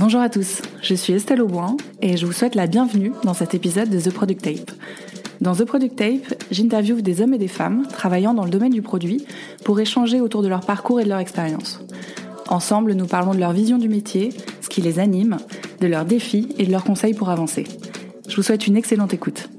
Bonjour à tous, je suis Estelle Auboin et je vous souhaite la bienvenue dans cet épisode de The Product Tape. Dans The Product Tape, j'interviewe des hommes et des femmes travaillant dans le domaine du produit pour échanger autour de leur parcours et de leur expérience. Ensemble, nous parlons de leur vision du métier, ce qui les anime, de leurs défis et de leurs conseils pour avancer. Je vous souhaite une excellente écoute.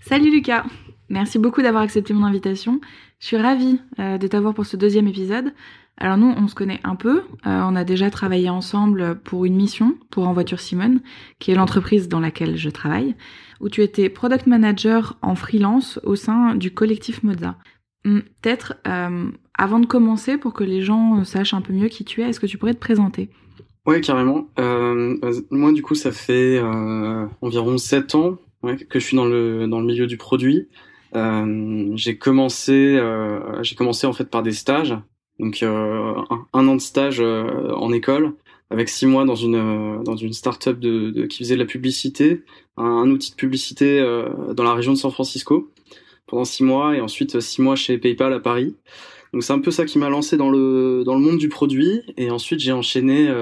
Salut Lucas Merci beaucoup d'avoir accepté mon invitation. Je suis ravie euh, de t'avoir pour ce deuxième épisode. Alors nous, on se connaît un peu. Euh, on a déjà travaillé ensemble pour une mission pour En Voiture Simone, qui est l'entreprise dans laquelle je travaille, où tu étais product manager en freelance au sein du collectif Moza. Hmm, peut-être, euh, avant de commencer, pour que les gens sachent un peu mieux qui tu es, est-ce que tu pourrais te présenter? Ouais, carrément. moi, du coup, ça fait environ 7 ans que je suis dans le, dans le milieu du produit. Euh, j'ai commencé, euh, j'ai commencé en fait par des stages, donc euh, un, an de stage en école, avec six mois dans une dans une start-up de, de qui faisait de la publicité, un, outil de publicité dans la région de San Francisco pendant six mois et ensuite six mois chez PayPal à Paris. Donc c'est un peu ça qui m'a lancé dans le dans le monde du produit et ensuite j'ai enchaîné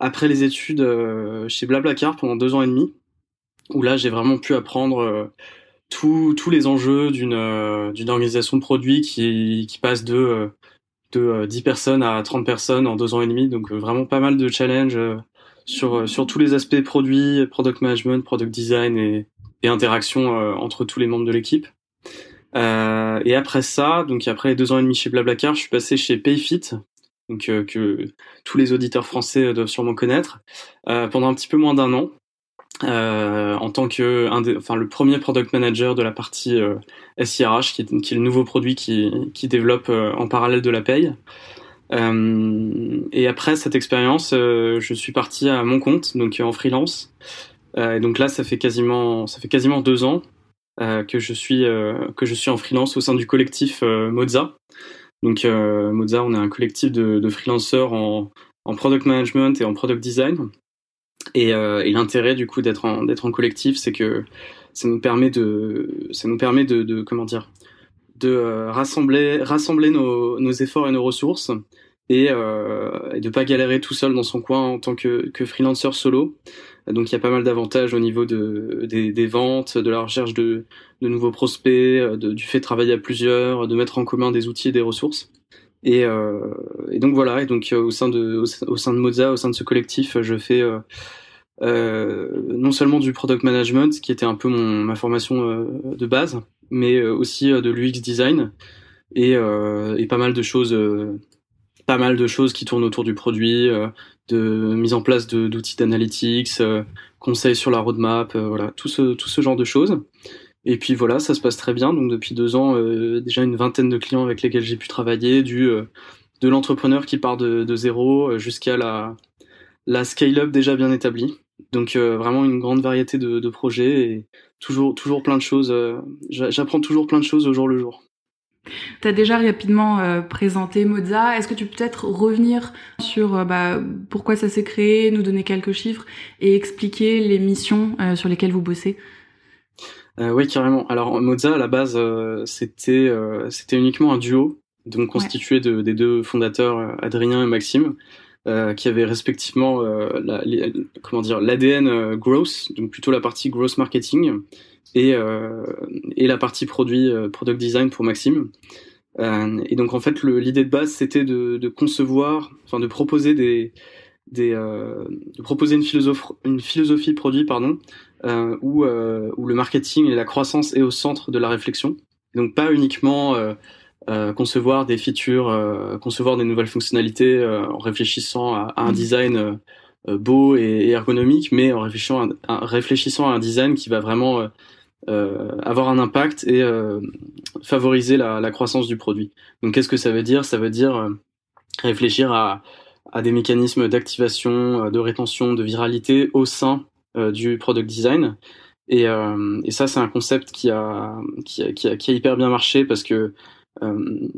après les études chez Blablacar pendant deux ans et demi où là j'ai vraiment pu apprendre tous les enjeux d'une euh, d'une organisation de produits qui, qui passe de euh, de 10 euh, personnes à 30 personnes en deux ans et demi. Donc vraiment pas mal de challenges sur sur tous les aspects produits, product management, product design et, et interaction entre tous les membres de l'équipe. Euh, et après ça, donc après les deux ans et demi chez Blablacar, je suis passé chez Payfit, donc que tous les auditeurs français doivent sûrement connaître, euh, pendant un petit peu moins d'un an. Euh, en tant que le premier product manager de la partie euh, SIRH, qui est, qui est, le nouveau produit qui, développe euh, en parallèle de la paye. Euh, et après cette expérience, je suis parti à mon compte, donc en freelance. et donc là, ça fait quasiment, ça fait quasiment deux ans que je suis que je suis en freelance au sein du collectif Moza. Donc Moza, on est un collectif de, de freelanceurs en, en product management et en product design. Et, euh, et l'intérêt du coup d'être en d'être en collectif, c'est que ça nous permet de ça nous permet de, comment dire de euh, rassembler rassembler nos, efforts et nos ressources et, euh, et de pas galérer tout seul dans son coin en tant que, que freelancer solo. Donc il y a pas mal d'avantages au niveau de, des, ventes, de la recherche de, de nouveaux prospects, du fait de travailler à plusieurs, de mettre en commun des outils et des ressources. Et, euh, et donc voilà, et donc euh, au sein de au, sein de Moza, au sein de ce collectif, je fais euh, euh, non seulement du product management, qui était un peu mon ma formation euh, de base, mais aussi de l'UX design et, et pas mal de choses pas mal de choses qui tournent autour du produit, de mise en place d'outils d'analytics, conseils sur la roadmap, voilà, tout ce, tout ce genre de choses. Et puis voilà, ça se passe très bien. Donc depuis deux ans, euh, déjà une vingtaine de clients avec lesquels j'ai pu travailler, du euh, de l'entrepreneur qui part de, zéro euh, jusqu'à la la scale-up déjà bien établie. Donc vraiment une grande variété de, de, projets et toujours toujours plein de choses. J'apprends toujours plein de choses au jour le jour. Tu as déjà rapidement présenté Moza. Est-ce que tu peux peut-être revenir sur bah, pourquoi ça s'est créé, nous donner quelques chiffres et expliquer les missions sur lesquelles vous bossez? Euh, oui, carrément. Alors Moza à la base euh, c'était euh, c'était uniquement un duo donc constitué de, des deux fondateurs Adrien et Maxime qui avaient respectivement la, comment dire l'ADN growth donc plutôt la partie growth marketing et et la partie produit product design pour Maxime. et donc en fait l'idée de base c'était de, de concevoir enfin de proposer des des, euh, de proposer une philosophie, une philosophie produit pardon, euh, où, euh, où le marketing et la croissance est au centre de la réflexion. Donc pas uniquement euh, euh concevoir des features, euh, concevoir des nouvelles fonctionnalités en réfléchissant à, à un design beau et, ergonomique, mais en réfléchissant à, réfléchissant à un design qui va vraiment avoir un impact et favoriser la, la, croissance du produit. Donc qu'est-ce que ça veut dire? Ça veut dire réfléchir à à des mécanismes d'activation, euh, de rétention, de viralité au sein euh, du product design. Et, euh, et ça, c'est un concept qui a, qui a, qui, a, qui, a, hyper bien marché parce que euh,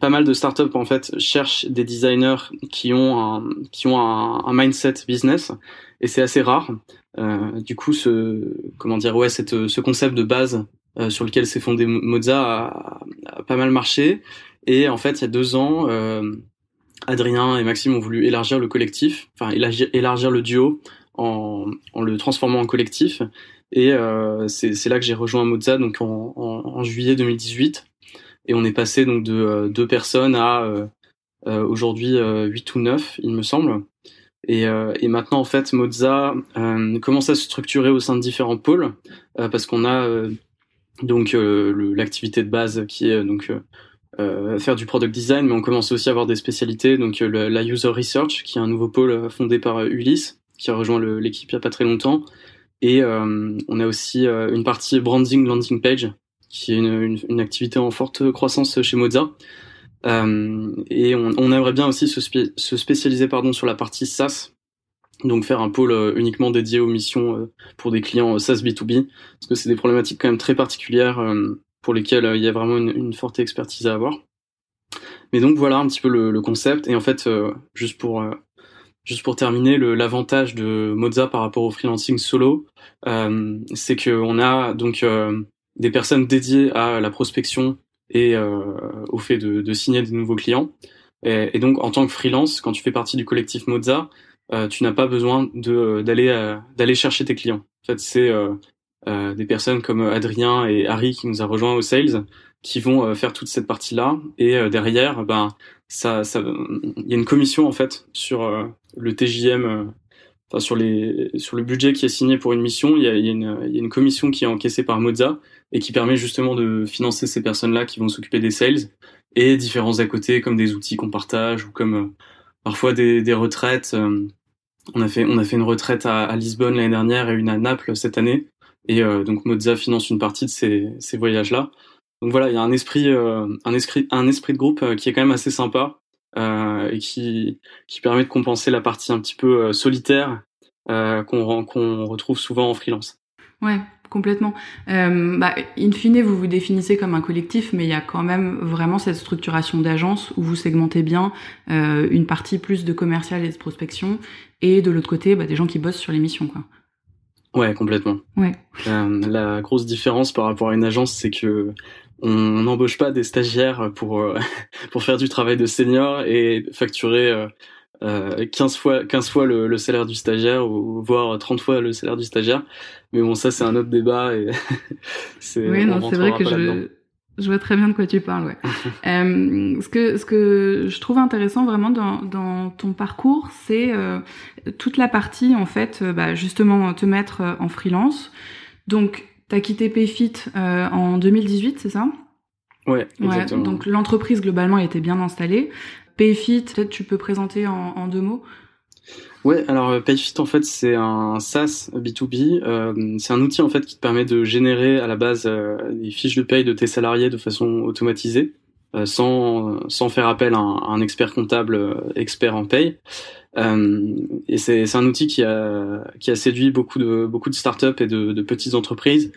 pas mal de startups en fait cherchent des designers qui ont un, qui ont un, mindset business et c'est assez rare. Euh, du coup, ce comment dire ouais, cette, ce concept de base sur lequel s'est fondé Moza a, a, pas mal marché. Et en fait, il y a deux ans, Adrien et Maxime ont voulu élargir le collectif, enfin élargir, élargir le duo en, en, le transformant en collectif. Et euh, c'est là que j'ai rejoint Moza donc en, en, en, juillet 2018. Et on est passé donc de euh, deux personnes à euh, euh aujourd'hui euh, huit ou neuf, il me semble. Et, et maintenant en fait Moza commence à se structurer au sein de différents pôles parce qu'on a donc l'activité de base qui est donc euh, faire du product design, mais on commence aussi à avoir des spécialités, donc euh, la user research, qui est un nouveau pôle euh, fondé par Ulysse, qui a rejoint l'équipe il y a pas très longtemps, et on a aussi une partie branding landing page, qui est une, activité en forte croissance chez Moza. Euh, et on, aimerait bien aussi se, se, spécialiser pardon sur la partie SaaS, donc faire un pôle uniquement dédié aux missions pour des clients SaaS B2B, parce que c'est des problématiques quand même très particulières pour lesquels euh, il y a vraiment une, forte expertise à avoir. Mais donc voilà un petit peu le, concept. Et en fait, euh, juste pour euh, juste pour terminer, l'avantage de Moza par rapport au freelancing solo, euh, c'est qu'on a donc des personnes dédiées à la prospection et au fait de, signer des nouveaux clients. Et, donc en tant que freelance, quand tu fais partie du collectif Moza, tu n'as pas besoin d'aller d'aller chercher tes clients. En fait, c'est euh, des personnes comme Adrien et Harry qui nous a rejoint au sales qui vont euh, faire toute cette partie là et euh, derrière ben il y a une commission en fait sur le TJM enfin sur le budget qui est signé pour une mission. Il y a, une, commission qui est encaissée par Moza et qui permet justement de financer ces personnes là qui vont s'occuper des sales et différents à côté comme des outils qu'on partage ou comme parfois des, retraites. On a fait on a fait une retraite à, Lisbonne l'année dernière et une à Naples cette année. Et euh, donc Moza finance une partie de ces voyages-là. Donc voilà, il y a un esprit, euh, un esprit, un esprit de groupe euh, qui est quand même assez sympa et qui, qui permet de compenser la partie un petit peu solitaire qu'on qu'on retrouve souvent en freelance. Ouais, complètement. Euh, bah, in fine, vous vous définissez comme un collectif, mais il y a quand même vraiment cette structuration d'agence où vous segmentez bien euh, une partie plus de commercial et de prospection, et de l'autre côté, bah, des gens qui bossent sur les missions. Quoi. Ouais, complètement. Ouais. Euh, la grosse différence par rapport à une agence, c'est que on n'embauche pas des stagiaires pour euh, pour faire du travail de senior et facturer euh, euh 15 fois 15 fois le, le, salaire du stagiaire ou voire 30 fois le salaire du stagiaire. Mais bon, ça c'est un autre débat et c'est Oui, non, c'est vrai que je je vois très bien de quoi tu parles, ouais. euh, ce que ce que je trouve intéressant vraiment dans, dans ton parcours, c'est euh, toute la partie en fait, euh, bah, justement te mettre euh, en freelance. Donc, tu as quitté Payfit euh, en 2018, c'est ça? Ouais, exactement. Ouais, donc l'entreprise globalement était bien installée. Payfit, peut-être tu peux présenter en, en deux mots? Ouais, alors euh, PayFit en fait c'est un SaaS B2B. Euh, c'est un outil en fait qui te permet de générer à la base euh, des fiches de paye de tes salariés de façon automatisée, sans sans faire appel à un, expert comptable euh, expert en paye. et c'est un outil qui a qui a séduit beaucoup de beaucoup de startups et de, petites entreprises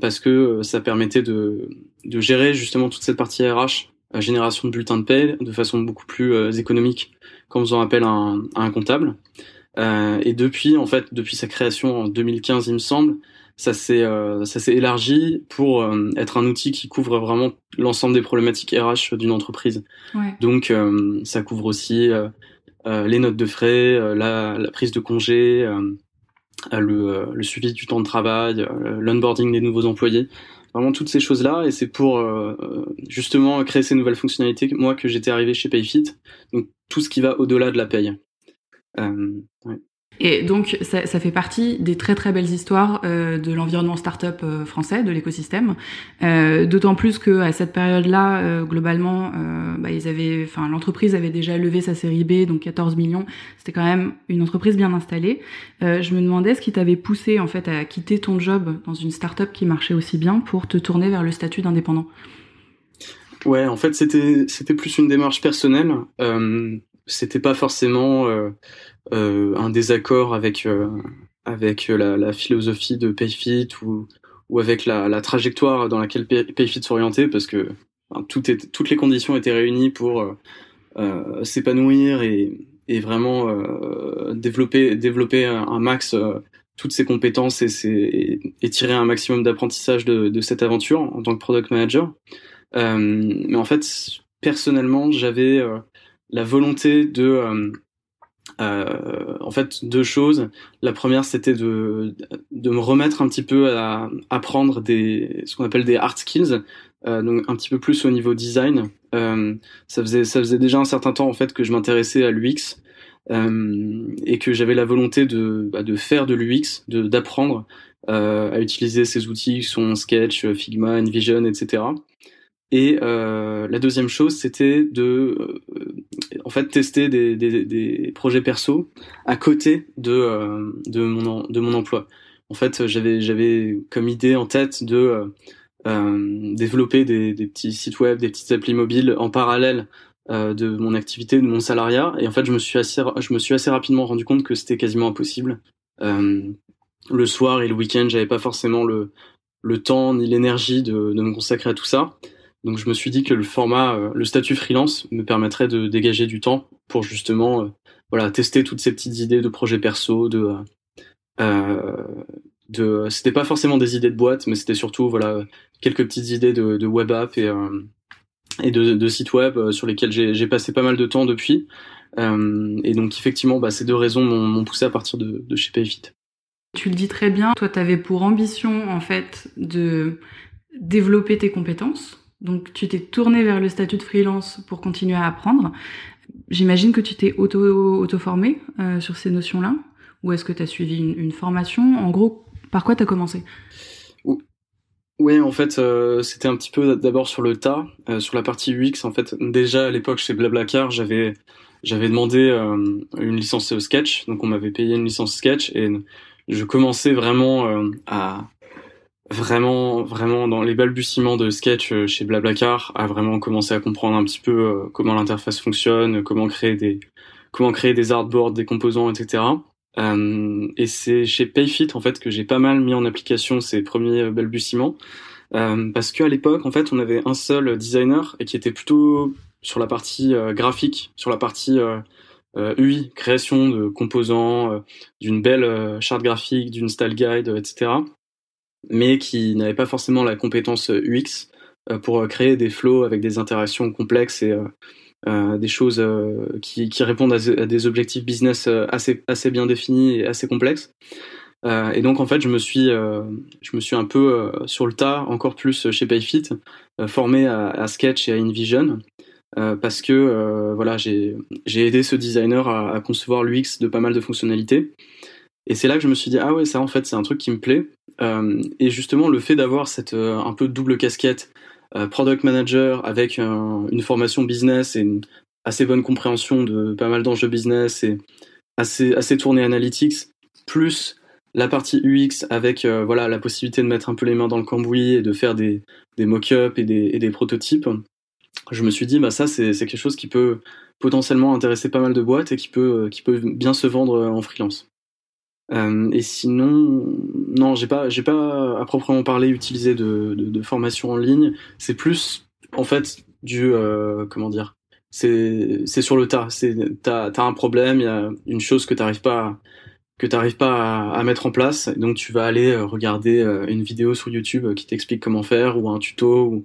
parce que ça permettait de de gérer justement toute cette partie RH, génération de bulletins de paye de façon beaucoup plus économique quand faisant appel à un, à un comptable. Euh, et depuis, en fait, depuis sa création en 2015, il me semble, ça s'est euh, ça s'est élargi pour euh, être un outil qui couvre vraiment l'ensemble des problématiques RH d'une entreprise. Ouais. Donc, euh, ça couvre aussi euh, les notes de frais, la, la, prise de congé, le, le, suivi du temps de travail, l'onboarding des nouveaux employés vraiment toutes ces choses-là. Et c'est pour euh, justement créer ces nouvelles fonctionnalités, moi, que j'étais arrivé chez Payfit. Donc tout ce qui va au-delà de la paye. Euh, ouais. Et donc, ça, fait partie des très très belles histoires euh, de l'environnement startup euh, français, de l'écosystème. Euh, D'autant plus que à cette période-là, euh, globalement, bah, l'entreprise avait déjà levé sa série B, donc 14 millions. C'était quand même une entreprise bien installée. Je me demandais ce qui t'avait poussé en fait à quitter ton job dans une startup qui marchait aussi bien pour te tourner vers le statut d'indépendant. Ouais, en fait, c'était c'était plus une démarche personnelle. c'était pas forcément un désaccord avec euh, avec la, la, philosophie de Payfit ou ou avec la, la trajectoire dans laquelle Payfit s'orientait parce que enfin, tout est, toutes les conditions étaient réunies pour euh, euh s'épanouir et, et vraiment euh, développer développer un, max toutes ces compétences et, et, tirer un maximum d'apprentissage de, de, cette aventure en tant que product manager. mais en fait, personnellement, j'avais la volonté de euh, en fait deux choses. La première, c'était de, de me remettre un petit peu à apprendre des ce qu'on appelle des hard skills, euh, donc un petit peu plus au niveau design. Euh, ça faisait ça faisait déjà un certain temps en fait que je m'intéressais à l'UX euh, et que j'avais la volonté de bah, de faire de l'UX, d'apprendre euh, à utiliser ces outils qui sont Sketch, Figma, InVision, etc. Et euh, la deuxième chose, c'était de, euh, en fait, tester des, des, des, projets perso à côté de euh, de mon de mon emploi. En fait, j'avais j'avais comme idée en tête de euh, développer des, des, petits sites web, des petites applis mobiles en parallèle de mon activité, de mon salariat. Et en fait, je me suis assez je me suis assez rapidement rendu compte que c'était quasiment impossible. le soir et le week-end, j'avais pas forcément le le temps ni l'énergie de, de me consacrer à tout ça. Donc je me suis dit que le format, euh, le statut freelance me permettrait de dégager du temps pour justement euh, voilà tester toutes ces petites idées de projets perso, de euh, de c'était pas forcément des idées de boîte, mais c'était surtout voilà quelques petites idées de, web app et de, sites web sur lesquels j'ai passé pas mal de temps depuis. et donc effectivement, bah, ces deux raisons m'ont poussé à partir de, de chez Payfit. Tu le dis très bien, toi tu avais pour ambition en fait de développer tes compétences, donc tu t'es tourné vers le statut de freelance pour continuer à apprendre. J'imagine que tu t'es auto-formé euh, sur ces notions-là Ou est-ce que tu as suivi une, formation? En gros, par quoi tu as commencé Oui, en fait, euh, c'était un petit peu d'abord sur le tas, euh, sur la partie UX. En fait, déjà à l'époque chez Blablacar, j'avais j'avais demandé une licence Sketch, donc on m'avait payé une licence Sketch et je commençais vraiment à vraiment vraiment dans les balbutiements de sketch euh, chez Blablacar à vraiment commencer à comprendre un petit peu euh, comment l'interface fonctionne, comment créer des comment créer des artboards, des composants, etc. Euh, et c'est chez Payfit en fait que j'ai pas mal mis en application ces premiers balbutiements parce qu'à l'époque en fait on avait un seul designer et qui était plutôt sur la partie graphique, sur la partie UI, création de composants, d'une belle charte graphique, d'une style guide, etc mais qui n'avait pas forcément la compétence UX euh, pour euh, créer des flows avec des interactions complexes et euh, des choses qui, répondent à, des objectifs business assez, assez bien définis et assez complexes. Euh, et donc en fait, je me suis, euh, je me suis un peu euh, sur le tas, encore plus chez Payfit, formé à, Sketch et à InVision, parce que voilà, j'ai aidé ce designer à concevoir l'UX de pas mal de fonctionnalités. Et c'est là que je me suis dit ah ouais, ça en fait c'est un truc qui me plaît. Euh, et justement, le fait d'avoir cette euh, un peu double casquette, euh, product manager avec une formation business et une assez bonne compréhension de pas mal d'enjeux business et assez assez tourné analytics, plus la partie UX avec voilà la possibilité de mettre un peu les mains dans le cambouis et de faire des, des mock-ups et des, et des prototypes. Je me suis dit bah ça c'est quelque chose qui peut potentiellement intéresser pas mal de boîtes et qui peut qui peut bien se vendre en freelance. Euh, et sinon, non, j'ai pas, j'ai pas à proprement parler utilisé de, de, de formation en ligne. C'est plus, en fait, du, euh, comment dire, c'est, c'est sur le tas. C'est, t'as, t'as un problème, il y a une chose que t'arrives pas, que t'arrives pas à, mettre en place, donc tu vas aller euh, regarder euh, une vidéo sur YouTube qui t'explique comment faire ou un tuto ou,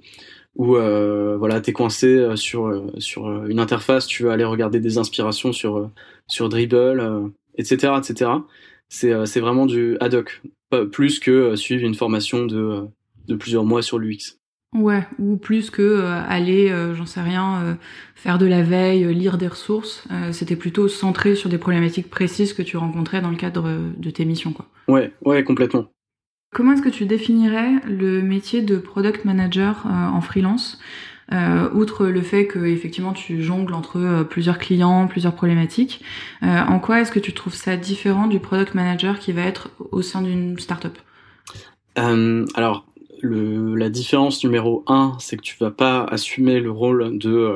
ou euh, voilà, t'es coincé sur sur une interface, tu vas aller regarder des inspirations sur sur Dribble, etc., etc c'est c'est vraiment du ad hoc, plus que euh, suivre une formation de, euh, de plusieurs mois sur l'UX. Ouais, ou plus que euh, aller, j'en sais rien, faire de la veille, lire des ressources. C'était plutôt centré sur des problématiques précises que tu rencontrais dans le cadre de tes missions, quoi. Ouais, ouais, complètement. Comment est-ce que tu définirais le métier de product manager en freelance? Euh, outre le fait que effectivement tu jongles entre euh, plusieurs clients, plusieurs problématiques, euh, en quoi est-ce que tu trouves ça différent du product manager qui va être au sein d'une startup? Alors la différence numéro un, c'est que tu vas pas assumer le rôle de,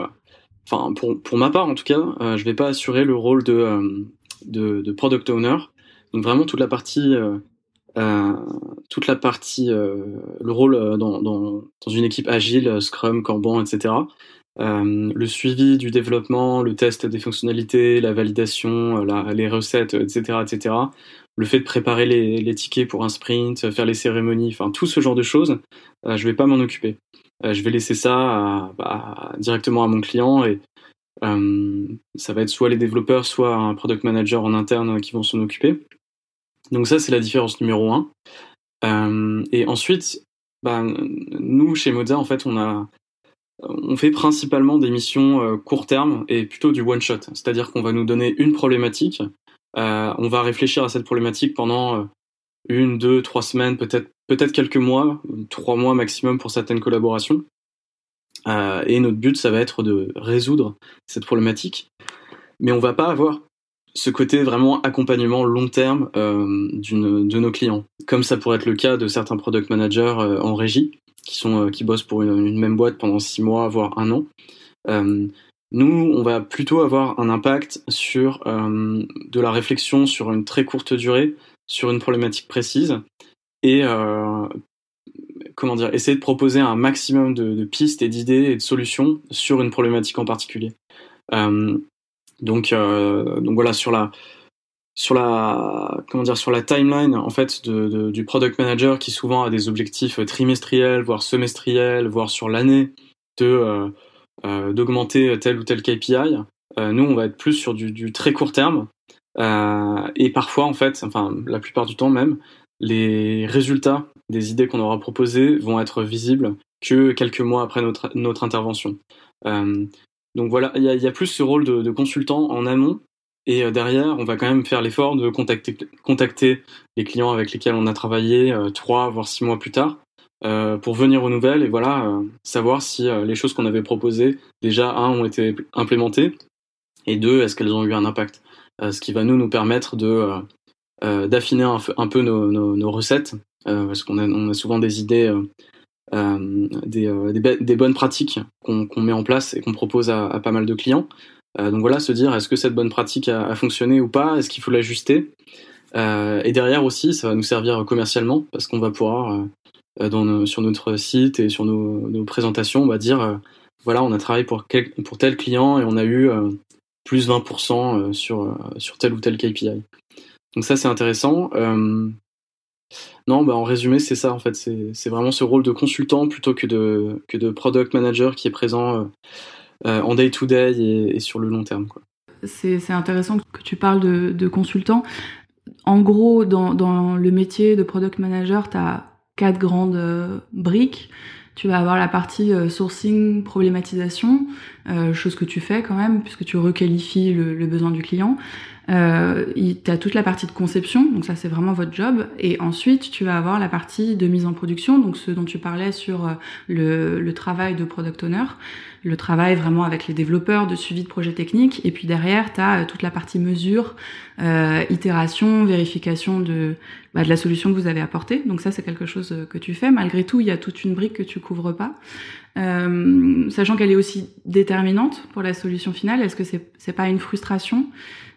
enfin pour, pour ma part en tout cas, je vais pas assurer le rôle de, de, de product owner. Donc vraiment toute la partie euh, toute la partie, euh, le rôle euh, dans, une équipe agile, Scrum, Kanban, etc. le suivi du développement, le test des fonctionnalités, la validation, les recettes, etc., etc. Le fait de préparer les, tickets pour un sprint, faire les cérémonies, enfin tout ce genre de choses, je vais pas m'en occuper. je vais laisser ça bah, directement à mon client et ça va être soit les développeurs, soit un product manager en interne qui vont s'en occuper. Donc ça, c'est la différence numéro un. Euh, et ensuite, bah, nous, chez Moza, en fait, on a, on fait principalement des missions euh, court terme et plutôt du one shot. C'est-à-dire qu'on va nous donner une problématique, euh, on va réfléchir à cette problématique pendant une, deux, trois semaines, peut-être peut-être quelques mois, trois mois maximum pour certaines collaborations. et notre but, ça va être de résoudre cette problématique. Mais on va pas avoir ce côté vraiment accompagnement long terme euh, de nos clients, comme ça pourrait être le cas de certains product managers euh, en régie qui euh, bossent pour une, même boîte pendant six mois voire un an. nous, on va plutôt avoir un impact sur de la réflexion sur une très courte durée sur une problématique précise et comment dire essayer de proposer un maximum de, pistes et d'idées et de solutions sur une problématique en particulier. Donc voilà sur la sur la comment dire sur la timeline en fait de, de, du product manager qui souvent a des objectifs trimestriels voire semestriels voire sur l'année de euh, euh, d'augmenter tel ou tel KPI euh, nous on va être plus sur du, du très court terme. Euh, et parfois en fait enfin la plupart du temps même les résultats des idées qu'on aura proposées vont être visibles que quelques mois après notre notre intervention. Euh, donc voilà, il y a, plus ce rôle de, consultant en amont. Et euh, derrière, on va quand même faire l'effort de contacter, les clients avec lesquels on a travaillé euh, trois voire six mois plus tard euh, pour venir aux nouvelles et voilà savoir si les choses qu'on avait proposées déjà un ont été implémentées et deux est-ce qu'elles ont eu un impact. ce qui va nous nous permettre de d'affiner un, peu nos, nos recettes parce qu'on a, on a souvent des idées euh, euh, des, des, bonnes pratiques qu'on met en place et qu'on propose à, à, pas mal de clients. Euh, donc voilà, se dire est-ce que cette bonne pratique a, a fonctionné ou pas, est-ce qu'il faut l'ajuster? et derrière aussi, ça va nous servir commercialement parce qu'on va pouvoir dans sur notre site et sur nos, nos présentations, on va dire voilà, on a travaillé pour, quel, pour tel client et on a eu plus 20% sur, sur tel ou tel KPI. Donc ça, c'est intéressant. Euh, non, bah en résumé, c'est ça en fait. C'est vraiment ce rôle de consultant plutôt que de, product manager qui est présent euh, euh, en day-to-day et, sur le long terme. C'est intéressant que tu parles de, consultant. En gros, dans, dans, le métier de product manager, tu as quatre grandes euh, briques. Tu vas avoir la partie sourcing, problématisation, chose que tu fais quand même, puisque tu requalifies le, le besoin du client. Euh, tu as toute la partie de conception, donc ça c'est vraiment votre job. Et ensuite, tu vas avoir la partie de mise en production, donc ce dont tu parlais sur euh, le, le travail de product owner, le travail vraiment avec les développeurs de suivi de projet technique. Et puis derrière, tu as euh, toute la partie mesure, euh, itération, vérification de, bah, de la solution que vous avez apportée. Donc ça, c'est quelque chose euh, que tu fais. Malgré tout, il y a toute une brique que tu couvres pas. Euh, sachant qu'elle est aussi déterminante pour la solution finale, est-ce que c'est c'est pas une frustration?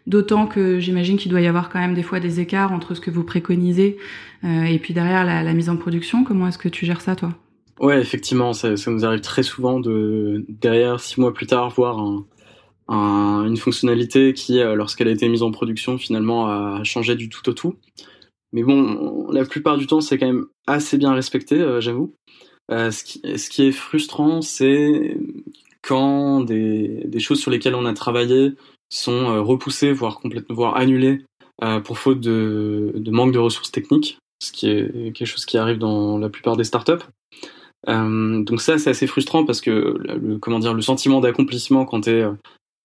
D'autant que j'imagine qu'il doit y avoir quand même des fois des écarts entre ce que vous préconisez euh, et puis derrière la, mise en production. Comment est-ce que tu gères ça, toi? Ouais, effectivement, ça, nous arrive très souvent de derrière six mois plus tard voir une fonctionnalité qui, euh, lorsqu'elle a été mise en production, finalement a changé du tout au tout. Mais bon, la plupart du temps, c'est quand même assez bien respecté, euh, j'avoue. ce, qui, ce qui est frustrant, c'est quand des, choses sur lesquelles on a travaillé sont euh, repoussés, voire complètement, voire annulés euh, pour faute de, manque de ressources techniques, ce qui est quelque chose qui arrive dans la plupart des startups. Euh, donc ça, c'est assez frustrant parce que le, comment dire, le sentiment d'accomplissement quand t'es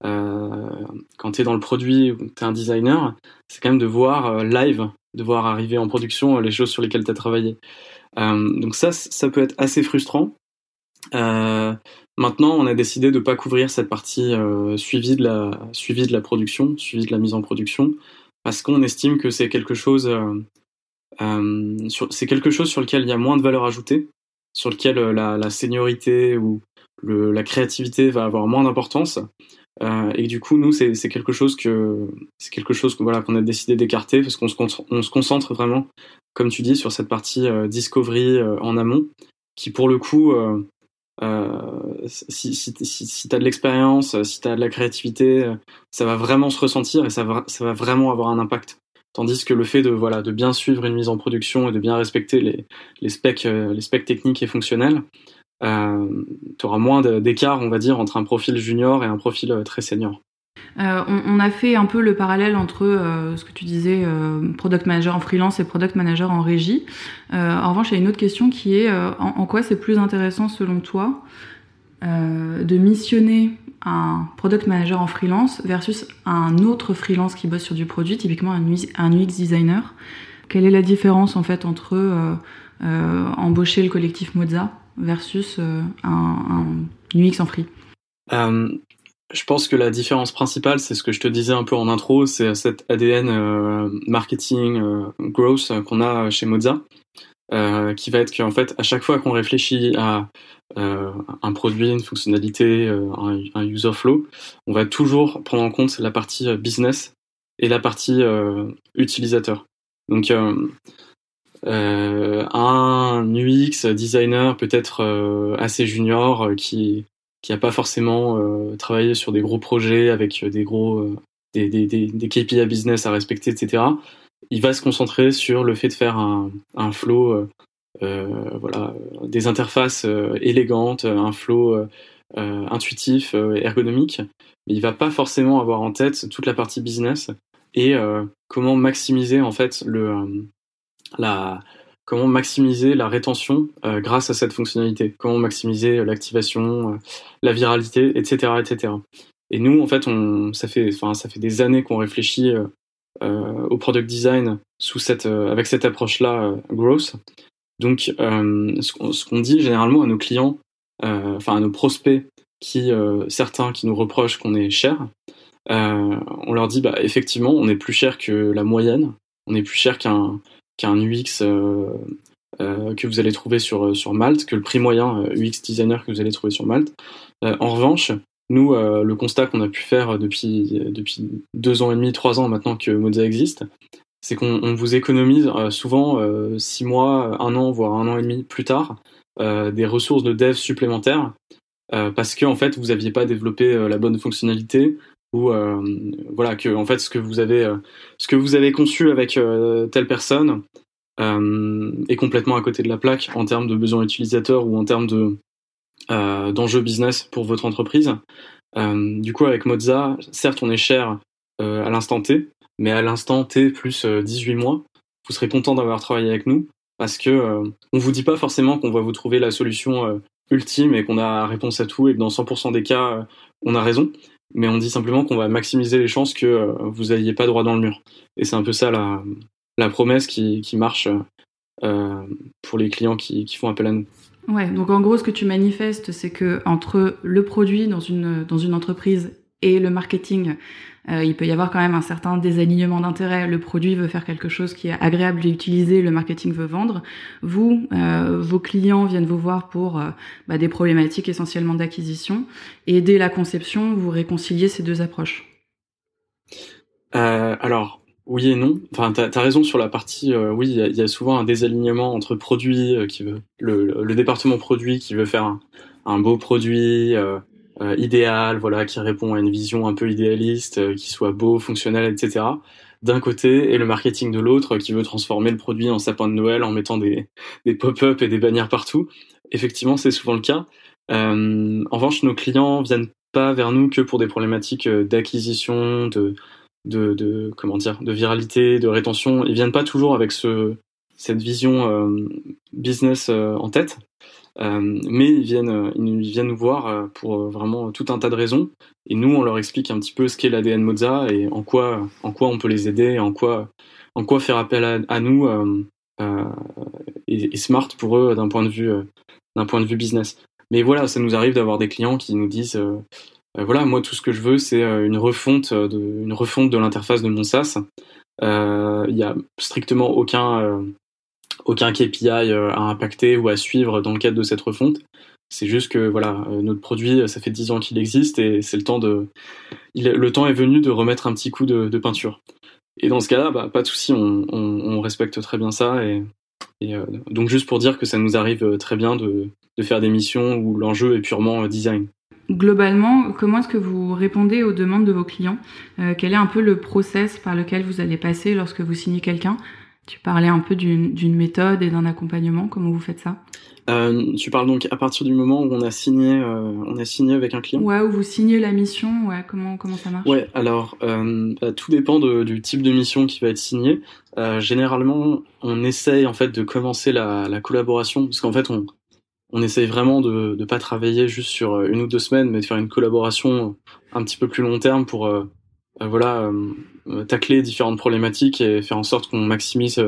euh, quand t'es dans le produit ou t'es un designer, c'est quand même de voir live, de voir arriver en production les choses sur lesquelles t'as travaillé. donc ça, ça peut être assez frustrant. Euh, Maintenant, on a décidé de ne pas couvrir cette partie euh, suivie, de la, de la production, suivie de la mise en production, parce qu'on estime que c'est quelque chose, euh, euh, c'est quelque chose sur lequel il y a moins de valeur ajoutée, sur lequel euh, la, la seniorité ou le, la créativité va avoir moins d'importance, euh, et du coup, nous, c'est quelque chose que c'est quelque chose que voilà qu'on a décidé d'écarter parce qu'on se, on se concentre vraiment, comme tu dis, sur cette partie discovery en amont, qui pour le coup si, si, si, si tu as de l'expérience, si tu as de la créativité, ça va vraiment se ressentir et ça va, ça va vraiment avoir un impact. Tandis que le fait de bien suivre une mise en production et de bien respecter les, les specs specs techniques et fonctionnels, euh, tu auras moins d'écart, on va dire, entre un profil junior et un profil très senior. Euh, on, a fait un peu le parallèle entre euh, ce que tu disais, euh, product manager en freelance et product manager en régie. en revanche, il y a une autre question qui est en, quoi c'est plus intéressant selon toi de missionner un product manager en freelance versus un autre freelance qui bosse sur du produit, typiquement un UX, designer. Quelle est la différence en fait entre embaucher le collectif Moza versus un, un, UX en free? Je pense que la différence principale, c'est ce que je te disais un peu en intro, c'est cet ADN euh, marketing euh, growth qu'on a chez Moza, euh, qui va être qu'en fait, à chaque fois qu'on réfléchit à un produit, une fonctionnalité, un, user flow, on va toujours prendre en compte la partie business et la partie utilisateur. Donc, un UX designer peut-être assez junior qui qui n'a pas forcément euh, travaillé sur des gros projets avec euh, des gros euh, des, KPI business à respecter, etc. Il va se concentrer sur le fait de faire un, un flow, voilà, des interfaces élégantes, un flow intuitif, ergonomique. Mais il va pas forcément avoir en tête toute la partie business et comment maximiser en fait le la comment maximiser la rétention euh, grâce à cette fonctionnalité, comment maximiser euh, l'activation, euh, la viralité, etc., etc. Et nous, en fait, ça fait, enfin, ça fait des années qu'on réfléchit au product design sous cette, avec cette approche-là, growth. Donc, ce qu'on dit généralement à nos clients, enfin à nos prospects, qui certains qui nous reprochent qu'on est cher, on leur dit, bah, effectivement, on est plus cher que la moyenne, on est plus cher qu'un qu'un UX euh, euh, que vous allez trouver sur, euh, sur Malte, que le prix moyen UX designer que vous allez trouver sur Malte. en revanche, nous, le constat qu'on a pu faire depuis, depuis deux ans et demi, trois ans maintenant que Moza existe, c'est qu'on vous économise souvent six mois, un an, voire un an et demi plus tard, des ressources de dev supplémentaires parce que en fait vous n'aviez pas développé la bonne fonctionnalité ou euh, voilà que en fait ce que vous avez euh, ce que vous avez conçu avec euh, telle personne est complètement à côté de la plaque en termes de besoins utilisateurs ou en termes de d'enjeux business pour votre entreprise. du coup, avec Moza, certes, on est cher à l'instant T, mais à l'instant T plus 18 mois, vous serez content d'avoir travaillé avec nous parce que on vous dit pas forcément qu'on va vous trouver la solution ultime et qu'on a réponse à tout et que dans 100% des cas, on a raison mais on dit simplement qu'on va maximiser les chances que euh, vous n'ayez pas droit dans le mur. Et c'est un peu ça la, la promesse qui, qui marche euh, pour les clients qui, qui, font appel à nous. Ouais, donc en gros, ce que tu manifestes, c'est que entre le produit dans une, dans une entreprise et le marketing, euh, il peut y avoir quand même un certain désalignement d'intérêt. Le produit veut faire quelque chose qui est agréable à utiliser, le marketing veut vendre. Vous, euh, vos clients viennent vous voir pour euh, bah, des problématiques essentiellement d'acquisition. Et dès la conception, vous réconciliez ces deux approches. alors, oui et non. Enfin, t'as as raison sur la partie. oui, il y, a souvent un désalignement entre produit qui veut le, le, département produit qui veut faire un, un beau produit, euh, idéal, voilà, qui répond à une vision un peu idéaliste, euh, qui soit beau, fonctionnel, etc. D'un côté, et le marketing de l'autre, qui veut transformer le produit en sapin de Noël en mettant des, des pop-up et des bannières partout. Effectivement, c'est souvent le cas. Euh, en revanche, nos clients viennent pas vers nous que pour des problématiques euh, d'acquisition, de, de, de, comment dire, de viralité, de rétention. Ils viennent pas toujours avec ce, cette vision euh, business en tête. Euh, mais ils viennent, euh, ils viennent nous voir euh, pour vraiment tout un tas de raisons. Et nous, on leur explique un petit peu ce qu'est l'ADN Moza et en quoi, en quoi on peut les aider, en quoi, en quoi faire appel à, nous et, smart pour eux d'un point de vue, d'un point de vue business. Mais voilà, ça nous arrive d'avoir des clients qui nous disent voilà, moi tout ce que je veux, c'est une refonte de, une refonte de l'interface de mon SaaS. Il y a strictement aucun aucun KPI euh, à impacter ou à suivre dans le cadre de cette refonte. C'est juste que voilà, euh, notre produit, ça fait 10 ans qu'il existe et c'est le temps de, le temps est venu de remettre un petit coup de, peinture. Et dans ce cas-là, bah, pas de souci, on, respecte très bien ça. Et, euh, donc juste pour dire que ça nous arrive très bien de, de faire des missions où l'enjeu est purement design. Globalement, comment est-ce que vous répondez aux demandes de vos clients? Quel est un peu le process par lequel vous allez passer lorsque vous signez quelqu'un? Tu parlais un peu d'une méthode et d'un accompagnement. Comment vous faites ça? Euh, tu parles donc à partir du moment où on a signé, euh, on a signé avec un client? Ouais, où vous signez la mission. Ouais, comment comment ça marche? Ouais, alors euh, bah, tout dépend de, du type de mission qui va être signée. Euh, généralement, on essaye en fait de commencer la, la collaboration parce qu'en fait on on essaye vraiment de ne pas travailler juste sur une ou deux semaines, mais de faire une collaboration un petit peu plus long terme pour euh, voilà tacler différentes problématiques et faire en sorte qu'on maximise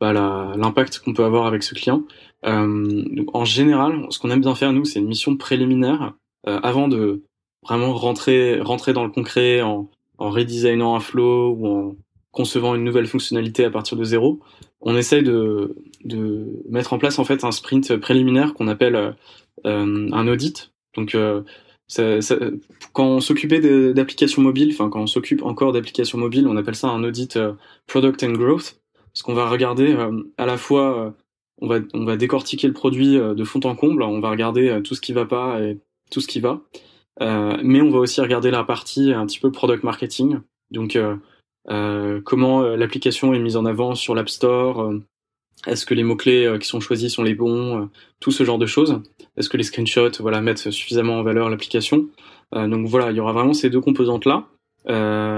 bah, l'impact qu'on peut avoir avec ce client. Euh, en général, ce qu'on aime bien faire nous, c'est une mission préliminaire euh, avant de vraiment rentrer rentrer dans le concret en, en redesignant un flow ou en concevant une nouvelle fonctionnalité à partir de zéro. On essaye de, de mettre en place en fait un sprint préliminaire qu'on appelle euh, un audit. Donc ça, ça, quand on s'occupait d'applications mobiles, enfin quand on s'occupe encore d'applications mobiles, on appelle ça un audit product and growth, parce qu'on va regarder à la fois on va, on va décortiquer le produit euh, de fond en comble, on va regarder euh, tout ce qui va pas et tout ce qui va. Euh, mais on va aussi regarder la partie un petit peu product marketing. Donc, euh, comment l'application est mise en avant sur l'App Store, est-ce que les mots-clés qui sont choisis sont les bons, tout ce genre de choses. Est-ce que les screenshots voilà, mettent suffisamment en valeur l'application. donc voilà, il y aura vraiment ces deux composantes-là.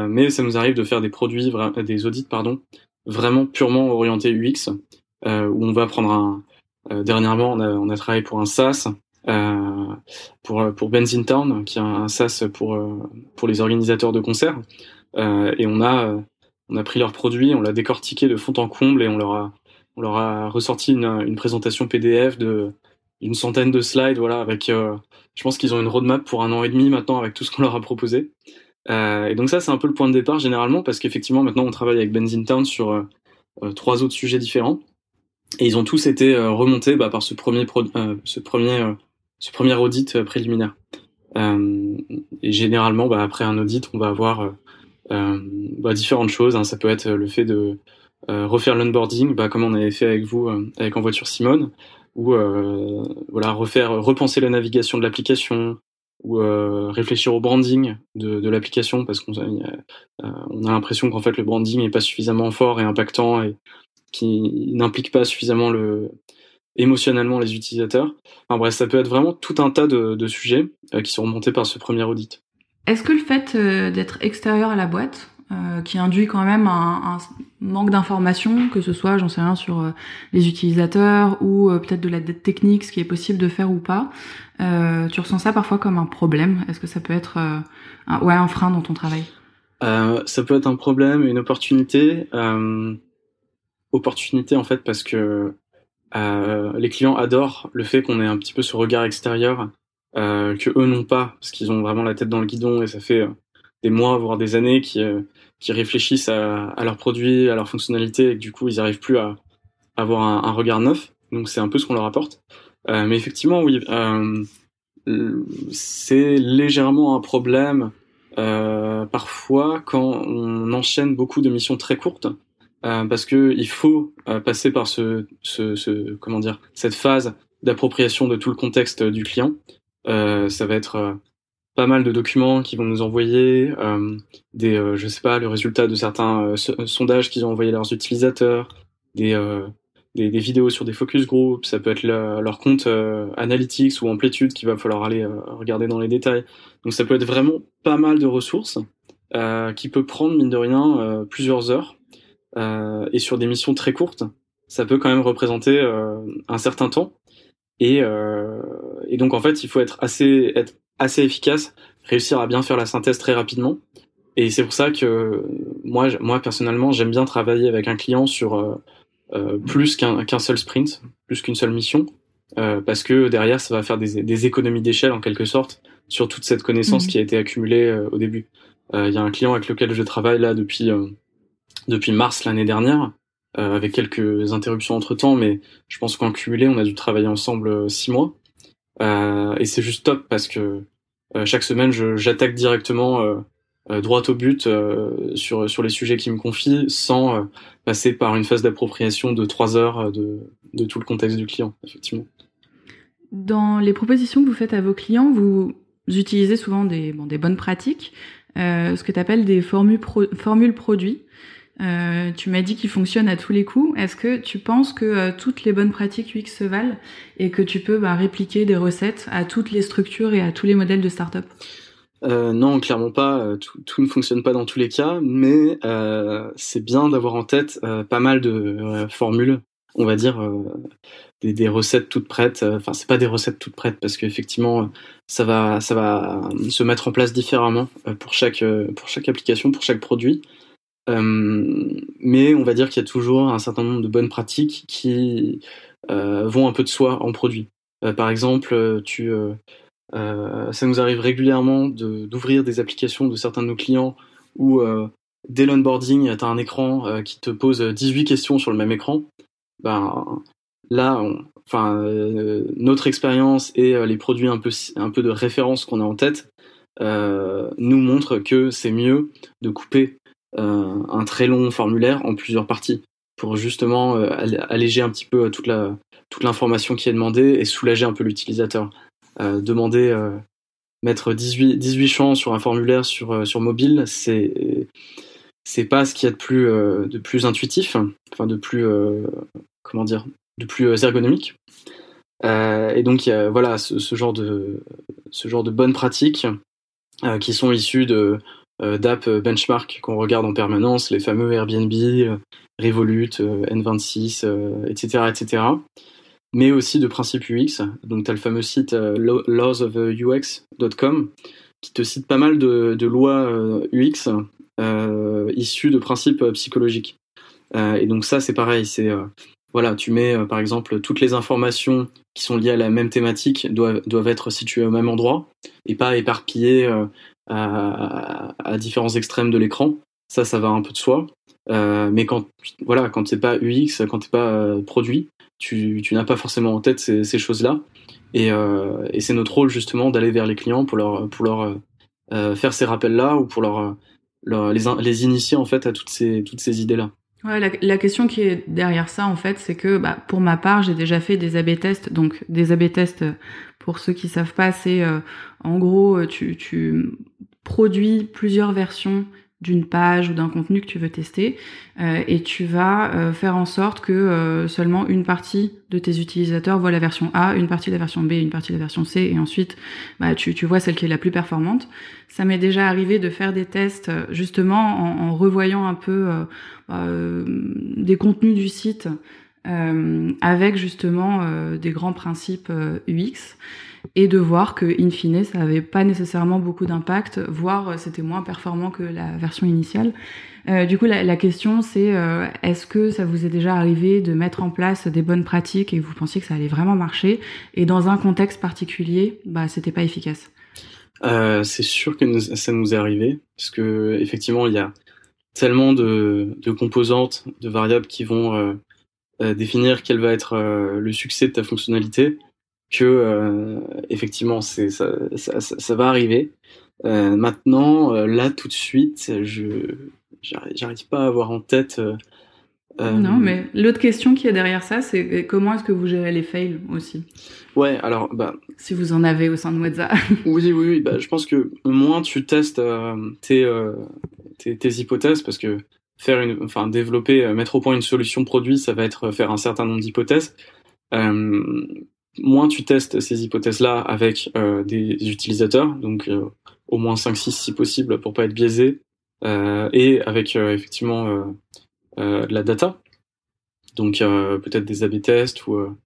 mais ça nous arrive de faire des produits, des audits, pardon, vraiment purement orientés UX. Euh, où on va prendre un. Euh, dernièrement, on a, on a travaillé pour un SaaS euh, pour pour Benzin Town, qui est un, SaaS pour pour les organisateurs de concerts, et on a on a pris leurs produits, on l'a décortiqué de fond en comble et on leur a on leur a ressorti une, une présentation PDF de d'une centaine de slides, voilà, avec, euh, je pense qu'ils ont une roadmap pour un an et demi maintenant avec tout ce qu'on leur a proposé. Euh, et donc ça, c'est un peu le point de départ généralement parce qu'effectivement maintenant on travaille avec Benzin Town sur euh, trois autres sujets différents. Et ils ont tous été remontés bah, par ce premier audit préliminaire. et généralement, bah, après un audit, on va avoir bah, différentes choses. Hein. Ça peut être le fait de refaire l'onboarding, bah, comme on avait fait avec vous, avec En Voiture Simone, ou voilà, refaire, repenser la navigation de l'application, ou réfléchir au branding de, l'application parce qu'on on a l'impression qu'en fait le branding n'est pas suffisamment fort et impactant et qui n'implique pas suffisamment le émotionnellement les utilisateurs. Enfin bref, ça peut être vraiment tout un tas de, sujets euh, qui sont remontés par ce premier audit. Est-ce que le fait euh, d'être extérieur à la boîte, euh, qui induit quand même un, un manque d'informations, que ce soit, j'en sais rien, sur euh, les utilisateurs ou peut-être de la dette technique, ce qui est possible de faire ou pas, tu ressens ça parfois comme un problème? Est-ce que ça peut être un, ouais, un frein dans ton travail? Ça peut être un problème, une opportunité opportunité en fait parce que euh, les clients adorent le fait qu'on ait un petit peu ce regard extérieur euh, que eux n'ont pas parce qu'ils ont vraiment la tête dans le guidon et ça fait euh, des mois voire des années qui euh, qui réfléchissent à, à, leurs produits, à leurs fonctionnalités et du coup ils arrivent plus à, avoir un, regard neuf. Donc c'est un peu ce qu'on leur apporte. Euh, mais effectivement oui, c'est légèrement un problème parfois quand on enchaîne beaucoup de missions très courtes euh, parce que il faut euh, passer par ce, ce, ce, comment dire cette phase d'appropriation de tout le contexte du client. Euh, ça va être euh, pas mal de documents qui vont nous envoyer, des je sais pas le résultat de certains sondages qu'ils ont envoyés à leurs utilisateurs, des, des, des vidéos sur des focus groups, ça peut être leur compte analytics ou amplitude qu'il va falloir aller regarder dans les détails. Donc ça peut être vraiment pas mal de ressources qui peut prendre mine de rien plusieurs heures euh, et sur des missions très courtes, ça peut quand même représenter euh, un certain temps. Et, euh, et donc en fait, il faut être assez, être assez efficace, réussir à bien faire la synthèse très rapidement. Et c'est pour ça que moi, moi personnellement, j'aime bien travailler avec un client sur euh, plus qu'un qu'un seul sprint, plus qu'une seule mission, euh, parce que derrière, ça va faire des, des économies d'échelle en quelque sorte sur toute cette connaissance mmh. qui a été accumulée euh, au début. Il y a un client avec lequel je travaille là depuis depuis mars l'année dernière, euh, avec quelques interruptions entre temps, mais je pense qu'en cumulé, on a dû travailler ensemble euh, six mois. Euh, et c'est juste top parce que euh, chaque semaine, j'attaque directement euh, droit au but sur sur les sujets qui me confient, sans passer par une phase d'appropriation de trois heures de, de tout le contexte du client, effectivement. dans les propositions que vous faites à vos clients, vous utilisez souvent des, bon, des bonnes pratiques, euh, ce que tu appelles des formules, formules produits. Euh, tu m'as dit qu'ils fonctionnent à tous les coups. Est-ce que tu penses que euh, toutes les bonnes pratiques UX se valent et que tu peux bah, répliquer des recettes à toutes les structures et à tous les modèles de start-up? Euh, non, clairement pas. Tout, ne fonctionne pas dans tous les cas, mais c'est bien d'avoir en tête pas mal de formules, on va dire des, des, recettes toutes prêtes. Enfin, c'est pas des recettes toutes prêtes parce qu'effectivement, ça va, ça va se mettre en place différemment pour chaque pour chaque application, pour chaque produit. Euh, mais on va dire qu'il y a toujours un certain nombre de bonnes pratiques qui euh, vont un peu de soi en produit. Euh, par exemple, ça nous arrive régulièrement d'ouvrir des applications de certains de nos clients où dès l'onboarding, tu as un écran qui te pose 18 questions sur le même écran. Ben, là, enfin, notre expérience et les produits un peu, un peu de référence qu'on a en tête nous montrent que c'est mieux de couper un très long formulaire en plusieurs parties pour justement euh, alléger un petit peu toute la toute l'information qui est demandée et soulager un peu l'utilisateur. Euh, demander mettre 18, 18 champs sur un formulaire sur, sur mobile, c'est c'est pas ce qu'il y a de plus, de plus intuitif, enfin de plus comment dire, de plus ergonomique. et donc voilà ce, genre de ce genre de bonnes pratiques qui sont issues de euh, d'app euh, benchmark qu'on regarde en permanence, les fameux Airbnb, euh, Revolut, N26, etc., etc. Mais aussi de principes UX. Donc, tu as le fameux site lawsofux.com qui te cite pas mal de, lois UX issues de principes psychologiques. et donc ça, c'est pareil. C'est voilà, tu mets par exemple toutes les informations qui sont liées à la même thématique doivent, doivent être situées au même endroit et pas éparpillées à, différents extrêmes de l'écran. Ça, ça va un peu de soi. Euh, mais quand voilà, quand c'est pas UX, quand t'es pas euh, produit, tu, n'as pas forcément en tête ces, choses-là. Et, euh, et c'est notre rôle justement d'aller vers les clients pour leur faire ces rappels-là ou pour leur, les, initier en fait à toutes ces idées-là. Ouais, la, la, question qui est derrière ça, en fait, c'est que bah, pour ma part, j'ai déjà fait des A/B tests. Donc, des A/B tests, pour ceux qui savent pas, c'est en gros, tu, tu produis plusieurs versions d'une page ou d'un contenu que tu veux tester euh, et tu vas euh, faire en sorte que euh, seulement une partie de tes utilisateurs voit la version A, une partie de la version B, une partie de la version C et ensuite bah, tu, vois celle qui est la plus performante. Ça m'est déjà arrivé de faire des tests justement en, en revoyant un peu bah, des contenus du site avec justement des grands principes UX et de voir que in fine ça avait pas nécessairement beaucoup d'impact, voire euh, c'était moins performant que la version initiale. Euh, du coup, la, la question c'est euh, est-ce que ça vous est déjà arrivé de mettre en place des bonnes pratiques et vous pensiez que ça allait vraiment marcher et dans un contexte particulier, bah c'était pas efficace? Euh, c'est sûr que ça nous est arrivé parce que effectivement il y a tellement de, de composantes, de variables qui vont euh, définir quel va être le succès de ta fonctionnalité que euh, effectivement c'est ça, ça, ça, va arriver. Euh, maintenant, euh, là tout de suite, je j'arrive pas à avoir en tête. non, mais l'autre question qui est derrière ça, c'est comment est-ce que vous gérez les fails aussi? Ouais, alors bah. Si vous en avez au sein de Weza. oui, oui, oui. Bah, je pense que moins tu testes tes, tes, tes hypothèses, parce que faire une, enfin développer, mettre au point une solution produit, ça va être faire un certain nombre d'hypothèses. Euh, moins tu testes ces hypothèses-là avec euh, des utilisateurs, donc euh, au moins 5-6 si possible pour pas être biaisé, euh, et avec effectivement de la data, donc peut-être des A/B tests ou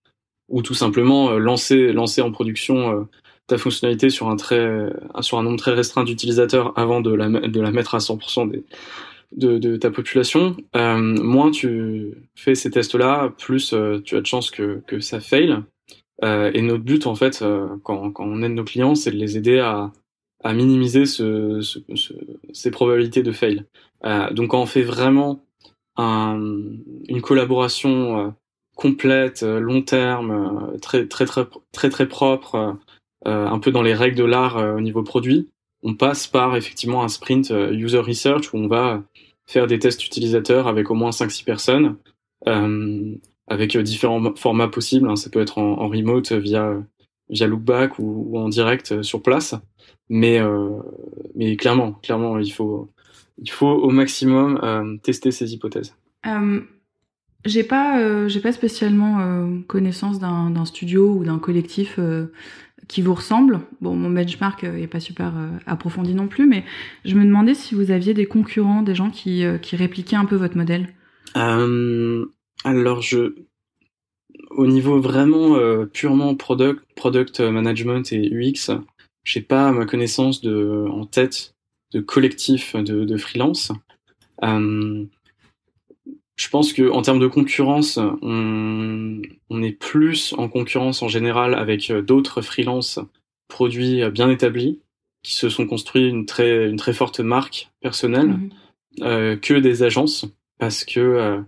ou tout simplement lancer lancer en production ta fonctionnalité sur un très sur un nombre très restreint d'utilisateurs avant de la de la mettre à 100% des de, de, ta population, euh, moins tu fais ces tests-là, plus tu as de chances que, que ça fail. Euh, et notre but, en fait, euh, quand, quand, on aide nos clients, c'est de les aider à, à minimiser ce, ce, ces probabilités de fail. Euh, donc, quand on fait vraiment un, une collaboration complète, long terme, très très très très très propre, un peu dans les règles de l'art au niveau produit, on passe par effectivement un sprint user research où on va faire des tests utilisateurs avec au moins 5-6 personnes. Euh, avec euh, différents formats possibles. Hein. Ça peut être en, remote via via Lookback ou, en direct sur place. Mais, mais clairement, clairement, il faut, il faut au maximum tester ces hypothèses. J'ai pas, euh, j'ai pas spécialement euh, connaissance d'un studio ou d'un collectif euh, qui vous ressemble. Bon, mon benchmark est pas super approfondi non plus, mais je me demandais si vous aviez des concurrents, des gens qui, qui répliquaient un peu votre modèle. alors, je, au niveau vraiment purement product, product management et UX, j'ai pas ma connaissance de, en tête de collectif de, de freelance. Je pense que en termes de concurrence, on, on, est plus en concurrence en général avec euh, d'autres freelances produits euh, bien établis qui se sont construits une très une très forte marque personnelle mhm. euh, que des agences parce que euh,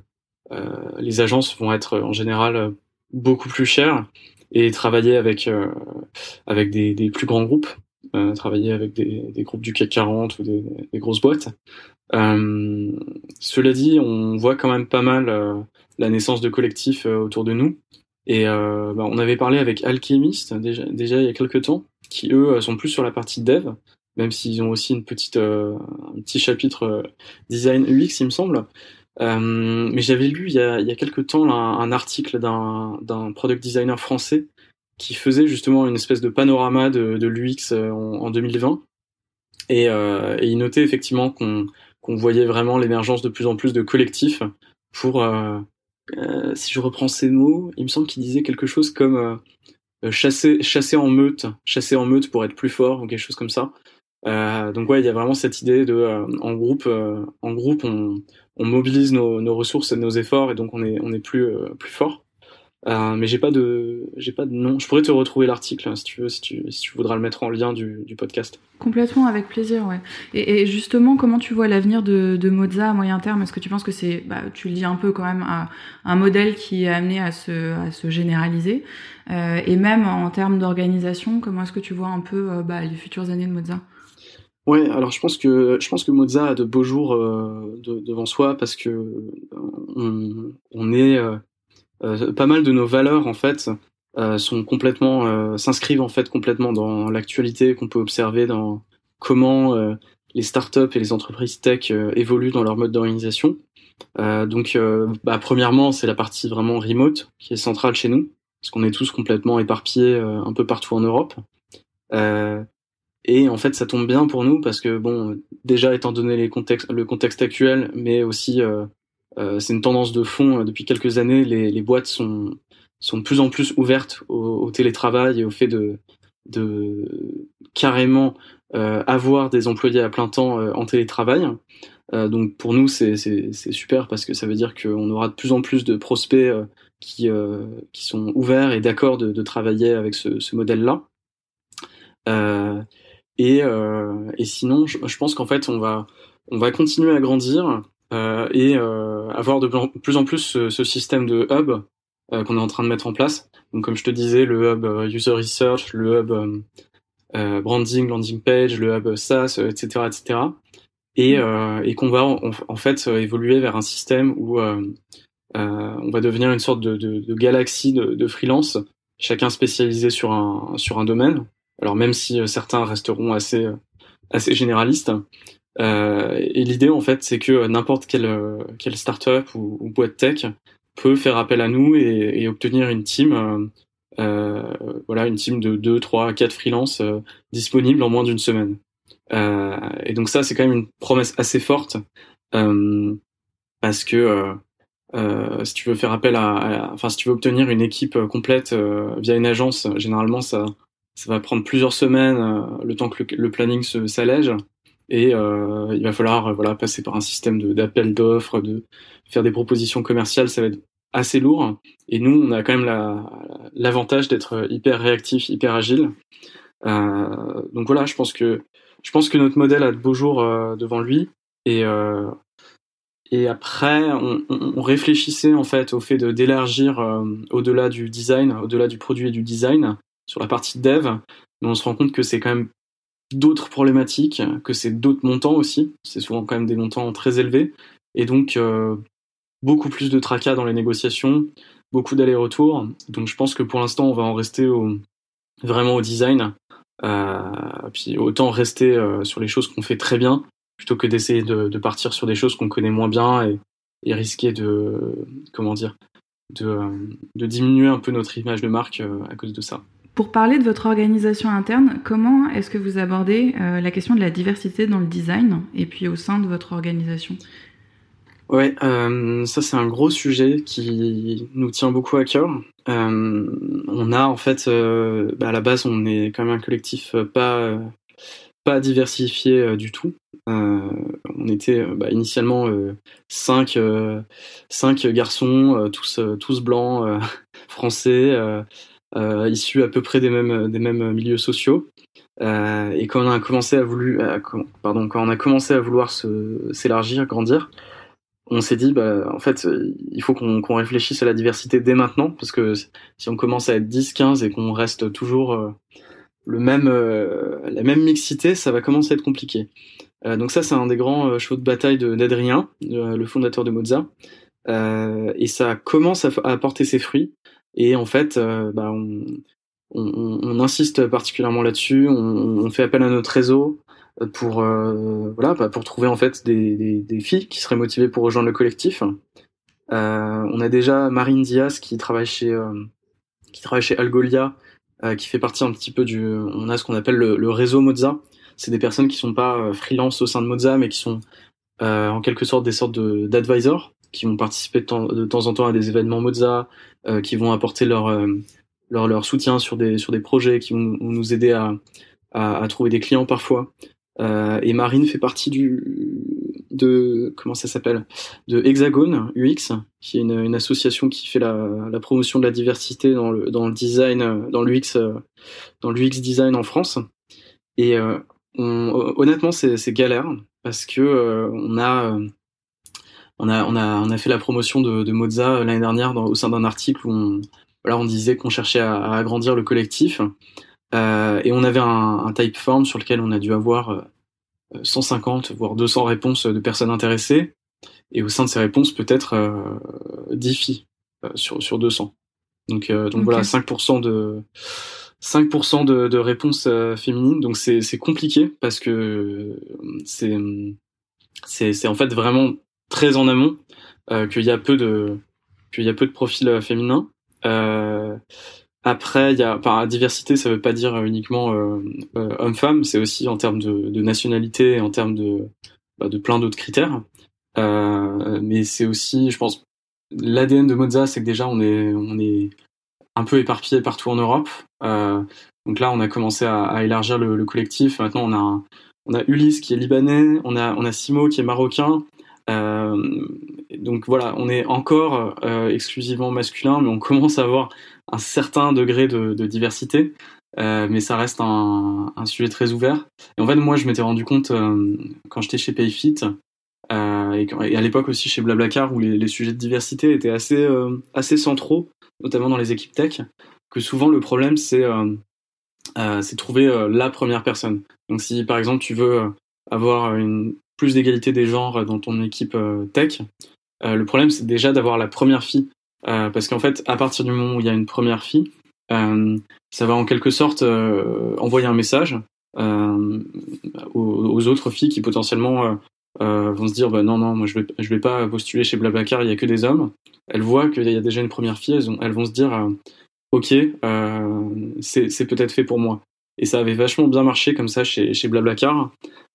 euh, les agences vont être en général beaucoup plus chères et travailler avec avec des, des, plus grands groupes, travailler avec des, des, groupes du CAC 40 ou des, des grosses boîtes euh, cela dit, on voit quand même pas mal euh, la naissance de collectifs euh, autour de nous. Et bah, on avait parlé avec Alchemist déjà, déjà il y a quelques temps, qui eux sont plus sur la partie dev, même s'ils ont aussi une petite, un petit chapitre design UX, il me semble. Euh, mais j'avais lu il y a, il y a quelques temps un, un article d'un product designer français qui faisait justement une espèce de panorama de, de l'UX en, en, 2020. Et, euh, et il notait effectivement qu'on qu'on voyait vraiment l'émergence de plus en plus de collectifs pour, euh, euh, si je reprends ces mots, il me semble qu'il disait quelque chose comme euh, chasser, chasser en meute, chasser en meute pour être plus fort ou quelque chose comme ça. donc ouais, il y a vraiment cette idée de en groupe, en groupe, on, mobilise nos, nos, ressources et nos efforts et donc on est on est plus plus fort. Euh, mais j'ai pas de j'ai pas de nom. Je pourrais te retrouver l'article hein, si tu veux, si tu, si tu voudras le mettre en lien du, du podcast. Complètement, avec plaisir, ouais. Et, et justement, comment tu vois l'avenir de, de Moza à moyen terme? Est-ce que tu penses que c'est, bah, tu le dis un peu quand même, un, un modèle qui est amené à se, à se généraliser? Euh, Et même en termes d'organisation, comment est-ce que tu vois un peu euh, bah, les futures années de Moza? Ouais, alors je pense que je pense que Moza a de beaux jours de, devant soi parce que on, on est pas mal de nos valeurs en fait euh, sont complètement euh, s'inscrivent en fait complètement dans l'actualité qu'on peut observer dans comment les startups et les entreprises tech évoluent dans leur mode d'organisation. donc, bah, premièrement, c'est la partie vraiment remote qui est centrale chez nous, parce qu'on est tous complètement éparpillés un peu partout en Europe. et en fait, ça tombe bien pour nous parce que bon, déjà étant donné les contextes, le contexte actuel, mais aussi euh, c'est une tendance de fond euh, depuis quelques années. Les, boîtes sont, sont de plus en plus ouvertes au, télétravail et au fait de, carrément euh, avoir des employés à plein temps euh, en télétravail. Euh, donc pour nous, c'est super parce que ça veut dire qu'on aura de plus en plus de prospects qui, qui sont ouverts et d'accord de, travailler avec ce, ce modèle-là. et, et sinon, je, je pense qu'en fait, on va, on va continuer à grandir. Euh, et euh, avoir de plus en plus ce, ce système de hub euh, qu'on est en train de mettre en place. Donc comme je te disais, le hub user research, le hub branding, landing page, le hub SaaS, etc., etc. Et, mm. et qu'on va en, fait évoluer vers un système où on va devenir une sorte de, de, de galaxie de, de freelance, chacun spécialisé sur un sur un domaine. Alors même si certains resteront assez assez généralistes, euh, et l'idée, en fait, c'est que n'importe quelle, euh, quelle startup ou, boîte tech peut faire appel à nous et, et obtenir une team, euh, euh voilà, une team de 2, 3, 4 freelances euh, disponibles en moins d'une semaine. Euh, et donc ça, c'est quand même une promesse assez forte parce que si tu veux faire appel à, enfin, si tu veux obtenir une équipe complète via une agence, généralement ça, ça va prendre plusieurs semaines, le temps que le, le planning s'allège et euh, il va falloir euh, voilà passer par un système d'appel d'offres, de faire des propositions commerciales, ça va être assez lourd. Et nous, on a quand même l'avantage d'être hyper réactif, hyper agile. Euh, donc voilà, je pense que je pense que notre modèle a de beaux jours euh, devant lui. Et euh, et après, on, on, réfléchissait en fait au fait de d'élargir euh, au-delà du design, au-delà du produit et du design sur la partie dev. Mais on se rend compte que c'est quand même d'autres problématiques, que c'est d'autres montants aussi. C'est souvent quand même des montants très élevés. Et donc, euh, beaucoup plus de tracas dans les négociations, beaucoup d'allers-retours. Donc, je pense que pour l'instant, on va en rester vraiment au design. puis autant rester sur les choses qu'on fait très bien plutôt que d'essayer de, partir sur des choses qu'on connaît moins bien et, risquer de comment dire de, diminuer un peu notre image de marque à cause de ça. Pour parler de votre organisation interne, comment est-ce que vous abordez euh, la question de la diversité dans le design et puis au sein de votre organisation? Ouais, euh, ça c'est un gros sujet qui nous tient beaucoup à cœur. Euh, on a en fait, bah, à la base, on est quand même un collectif pas pas diversifié du tout. on était bah, initialement cinq cinq garçons, tous tous blancs, français euh, issus à peu près des mêmes, des mêmes milieux sociaux. Euh, et quand on a commencé à voulu, pardon, quand on a commencé à vouloir s'élargir, grandir, on s'est dit, bah, en fait, il faut qu'on réfléchisse à la diversité dès maintenant, parce que si on commence à être 10, 15 et qu'on reste toujours euh, le même, euh, la même mixité, ça va commencer à être compliqué. Euh, donc ça, c'est un des grands chevaux de bataille d'Adrien, le fondateur de Mozart. et ça commence à, à apporter ses fruits. Et en fait, euh, bah, on, on, on, insiste particulièrement là-dessus. On, on, fait appel à notre réseau pour euh, voilà bah, pour trouver en fait des, des, des, filles qui seraient motivées pour rejoindre le collectif. Euh, on a déjà Marine Diaz qui travaille chez euh, qui travaille chez Algolia, euh, qui fait partie un petit peu du. On a ce qu'on appelle le, le, réseau Moza. C'est des personnes qui sont pas freelance au sein de Moza, mais qui sont en quelque sorte des sortes d'advisors qui vont participer de temps, de temps, en temps à des événements euh, qui vont apporter leur, euh, leur, leur soutien sur des sur des projets, qui vont, nous aider à, à, à, trouver des clients parfois. Euh, et Marine fait partie du de comment ça s'appelle? De Hexagone UX, qui est une, une, association qui fait la, la, promotion de la diversité dans le dans le design, dans l'UX dans l'UX design en France. Et on, honnêtement, c'est galère parce que on a on a, on a, on a fait la promotion de, de Moza l'année dernière dans, au sein d'un article où on, voilà, on disait qu'on cherchait à, à, agrandir le collectif. Euh, et on avait un, un type form sur lequel on a dû avoir 150 euh, voire 200 réponses de personnes intéressées. Et au sein de ces réponses, peut-être euh, 10 filles euh, sur, sur 200. Donc, euh, donc voilà, 5% de 5% de, de réponses féminines. Donc c'est compliqué parce que c'est c'est en fait vraiment très en amont, euh, qu'il y a peu de qu'il y a peu de profils euh, féminins. Euh, après, il y a, par diversité, ça veut pas dire uniquement homme-femme, c'est aussi en termes de, de nationalité, en termes de, bah, de plein d'autres critères. Mais c'est aussi, je pense, l'ADN de Moza, c'est que déjà on est, on est un peu éparpillé partout en Europe. Donc là, on a commencé à, élargir le, le, collectif. Maintenant, on a, on a Ulysse qui est libanais, on a, on a Simo qui est marocain, donc voilà, on est encore euh, exclusivement masculin, mais on commence à avoir un certain degré de, de diversité. Euh, mais ça reste un, un, sujet très ouvert. Et en fait, moi, je m'étais rendu compte euh, quand j'étais chez Payfit euh, et, et, à l'époque aussi chez Blablacar, où les, les, sujets de diversité étaient assez euh, assez centraux, notamment dans les équipes tech, que souvent le problème c'est c'est trouver la première personne. Donc si par exemple tu veux avoir une plus d'égalité des genres dans ton équipe euh, tech. Euh, le problème, c'est déjà d'avoir la première fille. Euh, parce qu'en fait, à partir du moment où il y a une première fille, ça va en quelque sorte envoyer un message aux, autres filles qui potentiellement vont se dire bah, non non moi je vais vais pas postuler chez Blablacar il y a que des hommes elles voient qu'il y a déjà une première fille elles, elles vont se dire ok c'est peut-être fait pour moi et ça avait vachement bien marché comme ça chez, chez Blablacar.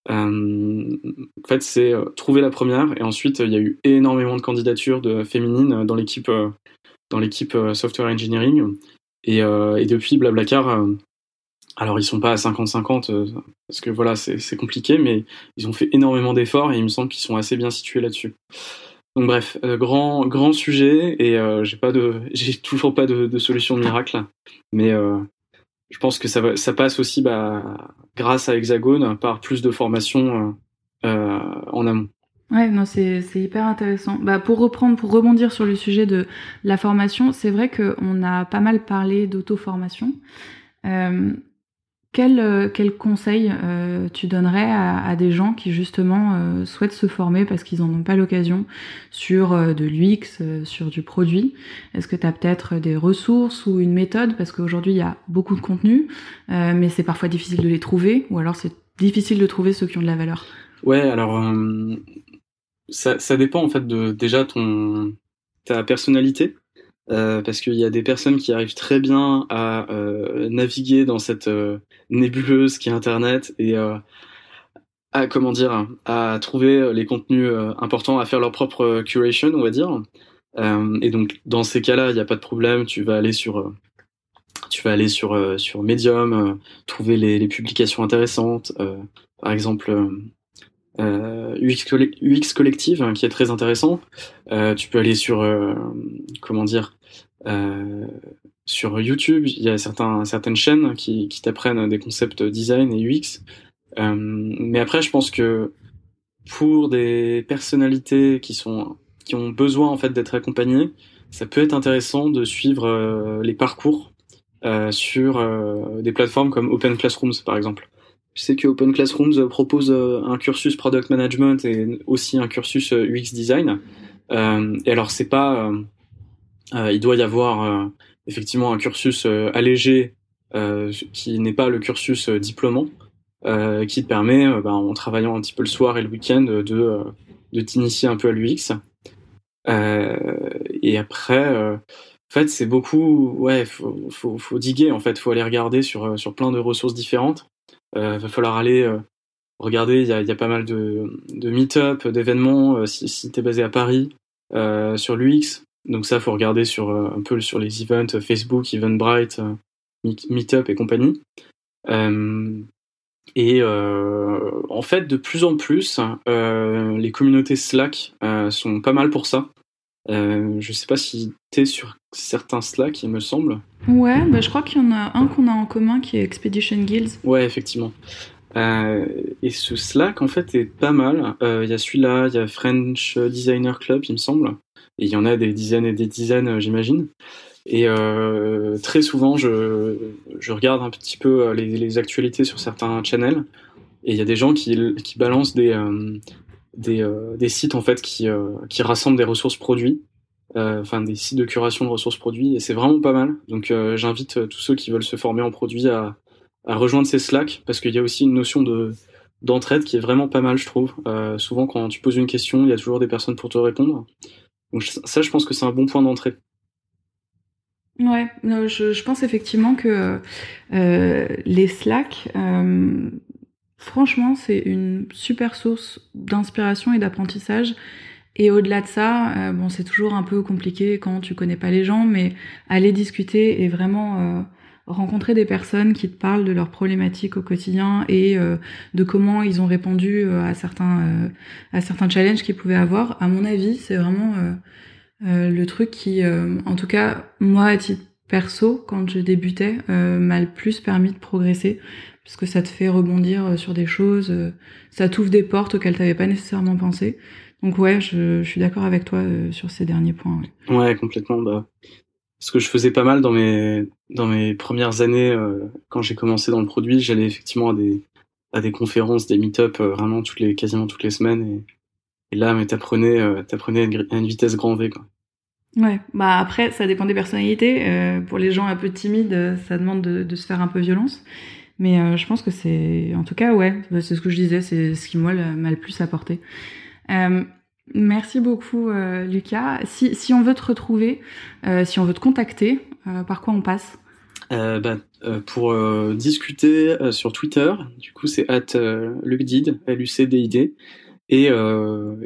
Euh, en fait, c'est euh, trouver la première, et ensuite il y a eu énormément de candidatures de féminines dans l'équipe euh, dans l'équipe euh, software engineering. Et, et depuis Blablacar, alors ils sont pas à 50-50 parce que voilà c'est compliqué, mais ils ont fait énormément d'efforts et il me semble qu'ils sont assez bien situés là-dessus. Donc bref, grand grand sujet et j'ai pas de j'ai toujours pas de, solution miracle, mais je pense que ça, ça passe aussi bah, grâce à Hexagone par plus de formation euh, euh, en amont. Ouais, non, c'est hyper intéressant. Bah, pour reprendre, pour rebondir sur le sujet de la formation, c'est vrai qu'on a pas mal parlé d'auto-formation. Euh, quel, euh, quel conseil euh, tu donnerais à, des gens qui justement euh, souhaitent se former parce qu'ils n'en ont pas l'occasion sur de l'UX, sur du produit? Est-ce que tu as peut-être des ressources ou une méthode? Parce qu'aujourd'hui, il y a beaucoup de contenu, mais c'est parfois difficile de les trouver, ou alors c'est difficile de trouver ceux qui ont de la valeur. Ouais, alors ça, ça dépend en fait de déjà ton ta personnalité. Euh, parce qu'il y a des personnes qui arrivent très bien à euh, naviguer dans cette euh, nébuleuse qui est Internet et à comment dire à trouver les contenus importants, à faire leur propre curation, on va dire. et donc dans ces cas-là, il n'y a pas de problème. Tu vas aller sur tu vas aller sur sur Medium, trouver les, les, publications intéressantes. par exemple, euh, UX, Collective hein, qui est très intéressant. Euh, tu peux aller sur euh, sur YouTube. Il y a certaines chaînes qui, t'apprennent des concepts design et UX. Mais après, je pense que pour des personnalités qui qui ont besoin en fait d'être accompagnées, ça peut être intéressant de suivre les parcours sur des plateformes comme Open Classrooms par exemple. Je sais que Open Classrooms propose euh, un cursus product management et aussi un cursus euh, UX design. Euh, et alors c'est pas, il doit y avoir effectivement un cursus allégé qui n'est pas le cursus diplômant, qui te permet, ben, en travaillant un petit peu le soir et le week-end, de de t'initier un peu à l'UX. et après, en fait, c'est beaucoup, ouais, faut, faut, faut diguer en fait, faut aller regarder sur sur plein de ressources différentes. Euh, va falloir aller euh, regarder, il y a, pas mal de, de meet-up, d'événements, euh, si, si tu es basé à Paris, sur l'UX. Donc ça, faut regarder sur un peu sur les events Facebook, Eventbrite, Meetup et compagnie. et en fait, de plus en plus, les communautés Slack sont pas mal pour ça. Euh, je sais pas si tu es sur certains Slack, il me semble. Ouais, bah je crois qu'il y en a un qu'on a en commun qui est Expedition Guilds. Ouais, effectivement. Euh, et ce Slack, en fait, est pas mal. Euh, il y a celui-là, il y a French Designer Club, il me semble. Et il y en a des dizaines et des dizaines, euh, j'imagine. Et euh, très souvent, je, je regarde un petit peu les, les actualités sur certains channels. Et il y a des gens qui, qui balancent des, des, euh, des sites en fait qui, euh, qui rassemblent des ressources produits, euh, enfin des sites de curation de ressources produits, et c'est vraiment pas mal. Donc j'invite tous ceux qui veulent se former en produit à, à rejoindre ces Slack parce qu'il y a aussi une notion de d'entraide qui est vraiment pas mal, je trouve. Euh, souvent, quand tu poses une question, il y a toujours des personnes pour te répondre. Donc ça, je pense que c'est un bon point d'entrée. Ouais, je, je, pense effectivement que euh, les Slack, euh, Franchement, c'est une super source d'inspiration et d'apprentissage. Et au-delà de ça, euh, bon, c'est toujours un peu compliqué quand tu connais pas les gens, mais aller discuter et vraiment euh, rencontrer des personnes qui te parlent de leurs problématiques au quotidien et euh, de comment ils ont répondu à certains à certains challenges qu'ils pouvaient avoir. À mon avis, c'est vraiment le truc qui, en tout cas, moi à titre perso, quand je débutais, m'a le plus permis de progresser parce que ça te fait rebondir euh, sur des choses, euh, ça t'ouvre des portes auxquelles t'avais pas nécessairement pensé. Donc ouais, je, je suis d'accord avec toi euh, sur ces derniers points. Ouais, ouais complètement. Bah, ce que je faisais pas mal dans mes dans mes premières années quand j'ai commencé dans le produit, j'allais effectivement à des à des conférences, des meet-up vraiment toutes les quasiment toutes les semaines et, et là mais t'apprenais t'apprenais à une vitesse grand V quoi. Ouais, bah après ça dépend des personnalités. pour les gens un peu timides, ça demande de, de se faire un peu violence. Mais euh, je pense que c'est, en tout cas, ouais, c'est ce que je disais, c'est ce qui moi m'a le plus apporté. Euh, merci beaucoup, euh, Lucas. Si, si on veut te retrouver, si on veut te contacter, par quoi on passe? Bah, Pour discuter sur Twitter, du coup, c'est at lucdid, L-U-C-D-I-D. Et,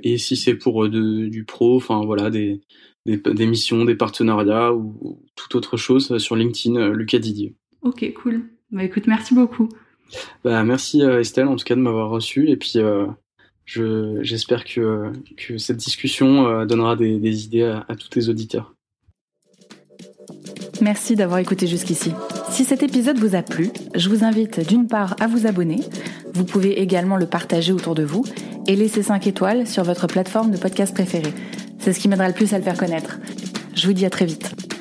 et si c'est pour de, du pro, enfin voilà, des, des, des, missions, des partenariats ou, ou toute autre chose sur LinkedIn, Lucas Didier. Ok, cool. Bah écoute, merci beaucoup. Bah merci euh, Estelle en tout cas de m'avoir reçu et puis euh, je j'espère que, que cette discussion euh, donnera des, des idées à, à tous tes auditeurs. Merci d'avoir écouté jusqu'ici. Si cet épisode vous a plu, je vous invite d'une part à vous abonner. Vous pouvez également le partager autour de vous et laisser 5 étoiles sur votre plateforme de podcast préférée. C'est ce qui m'aidera le plus à le faire connaître. Je vous dis à très vite.